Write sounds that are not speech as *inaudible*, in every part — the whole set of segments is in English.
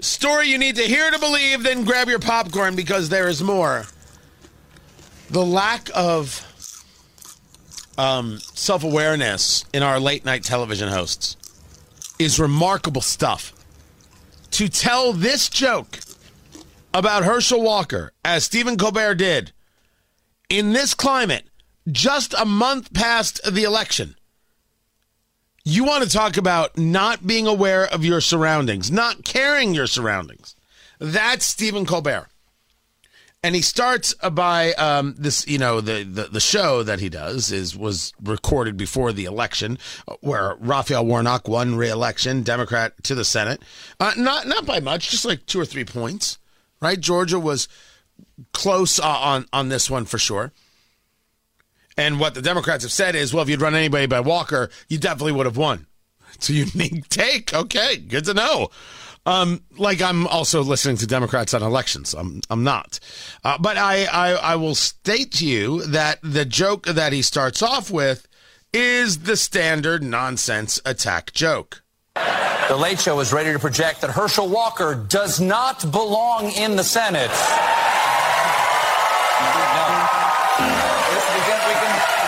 Story you need to hear to believe, then grab your popcorn because there is more. The lack of um, self awareness in our late night television hosts is remarkable stuff. To tell this joke about Herschel Walker, as Stephen Colbert did, in this climate, just a month past the election, you want to talk about not being aware of your surroundings, not caring your surroundings. That's Stephen Colbert. And he starts by um, this, you know, the, the, the show that he does is was recorded before the election, where Raphael Warnock won re-election, Democrat to the Senate, uh, not not by much, just like two or three points, right? Georgia was close uh, on on this one for sure. And what the Democrats have said is, well, if you'd run anybody by Walker, you definitely would have won. It's a unique take. Okay, good to know. Um, like I'm also listening to Democrats on elections. I'm I'm not, uh, but I, I I will state to you that the joke that he starts off with is the standard nonsense attack joke. The Late Show is ready to project that Herschel Walker does not belong in the Senate.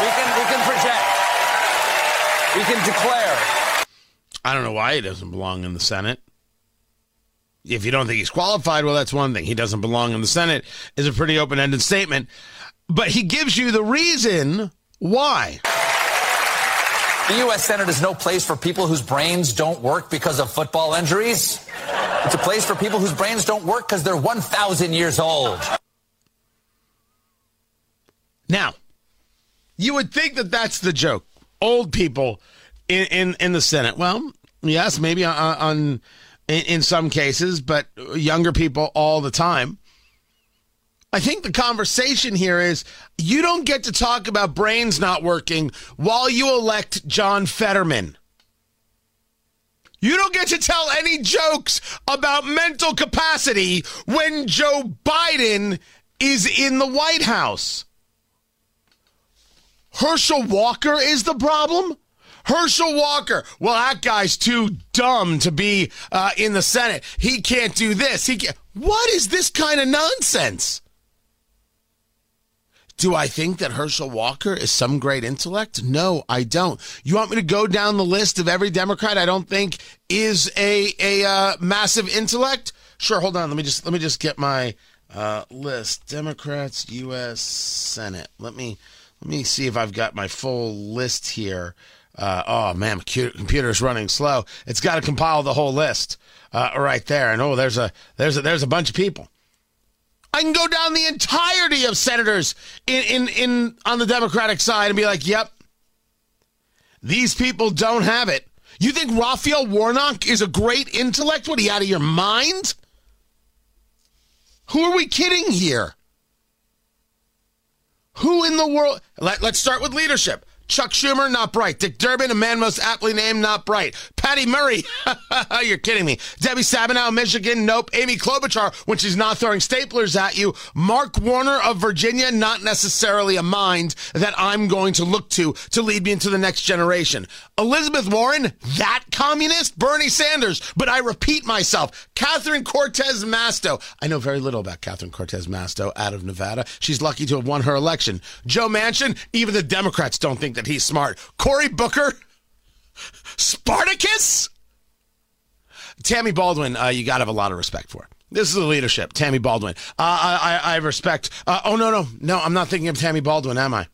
We can, we can project. We can declare. I don't know why he doesn't belong in the Senate. If you don't think he's qualified, well, that's one thing. He doesn't belong in the Senate is a pretty open ended statement. But he gives you the reason why. The U.S. Senate is no place for people whose brains don't work because of football injuries. It's a place for people whose brains don't work because they're 1,000 years old. Now, you would think that that's the joke. Old people in in, in the Senate. Well, yes, maybe on, on in, in some cases, but younger people all the time. I think the conversation here is you don't get to talk about brains not working while you elect John Fetterman. You don't get to tell any jokes about mental capacity when Joe Biden is in the White House. Herschel Walker is the problem? Herschel Walker. Well, that guy's too dumb to be uh, in the Senate. He can't do this. He can't. What is this kind of nonsense? Do I think that Herschel Walker is some great intellect? No, I don't. You want me to go down the list of every Democrat I don't think is a a uh, massive intellect? Sure. Hold on. Let me just let me just get my uh, list. Democrats, U.S. Senate. Let me let me see if I've got my full list here. Uh, oh man, computer's running slow. It's got to compile the whole list uh, right there. And oh, there's a there's a there's a bunch of people. I can go down the entirety of senators in, in, in on the Democratic side and be like, yep, these people don't have it. You think Raphael Warnock is a great intellect? What, are you out of your mind? Who are we kidding here? Who in the world? Let, let's start with leadership. Chuck Schumer, not bright. Dick Durbin, a man most aptly named, not bright. Patty Murray, *laughs* you're kidding me. Debbie Stabenow, Michigan, nope. Amy Klobuchar, when she's not throwing staplers at you. Mark Warner of Virginia, not necessarily a mind that I'm going to look to to lead me into the next generation. Elizabeth Warren, that communist? Bernie Sanders, but I repeat myself. Catherine Cortez Masto. I know very little about Catherine Cortez Masto out of Nevada. She's lucky to have won her election. Joe Manchin, even the Democrats don't think that he's smart. Cory Booker, Spartacus? Tammy Baldwin, uh, you got to have a lot of respect for. This is the leadership, Tammy Baldwin. Uh, I, I, I respect. Uh, oh no, no, no! I'm not thinking of Tammy Baldwin, am I?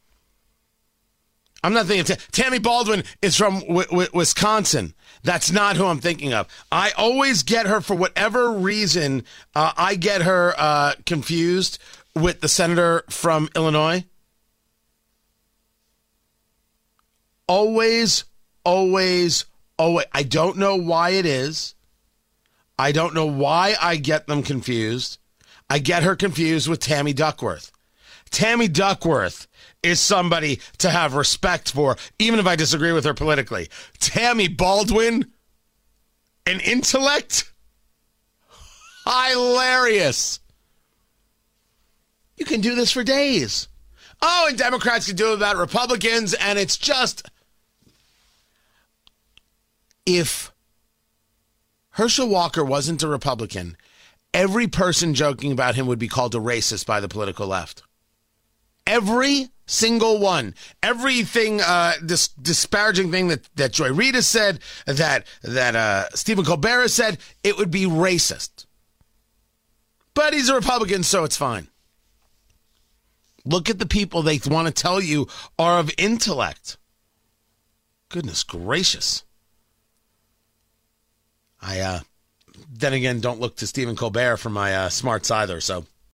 I'm not thinking. Of Tammy Baldwin is from w- w- Wisconsin. That's not who I'm thinking of. I always get her for whatever reason. Uh, I get her uh, confused with the senator from Illinois. Always, always, always. I don't know why it is. I don't know why I get them confused. I get her confused with Tammy Duckworth. Tammy Duckworth is somebody to have respect for, even if I disagree with her politically. Tammy Baldwin, an intellect? Hilarious. You can do this for days. Oh, and Democrats can do it about Republicans, and it's just if Herschel Walker wasn't a Republican, every person joking about him would be called a racist by the political left. Every single one. Everything, uh, this disparaging thing that, that Joy Reid has said, that, that, uh, Stephen Colbert has said, it would be racist. But he's a Republican, so it's fine. Look at the people they want to tell you are of intellect. Goodness gracious. I, uh, then again, don't look to Stephen Colbert for my uh, smarts either. So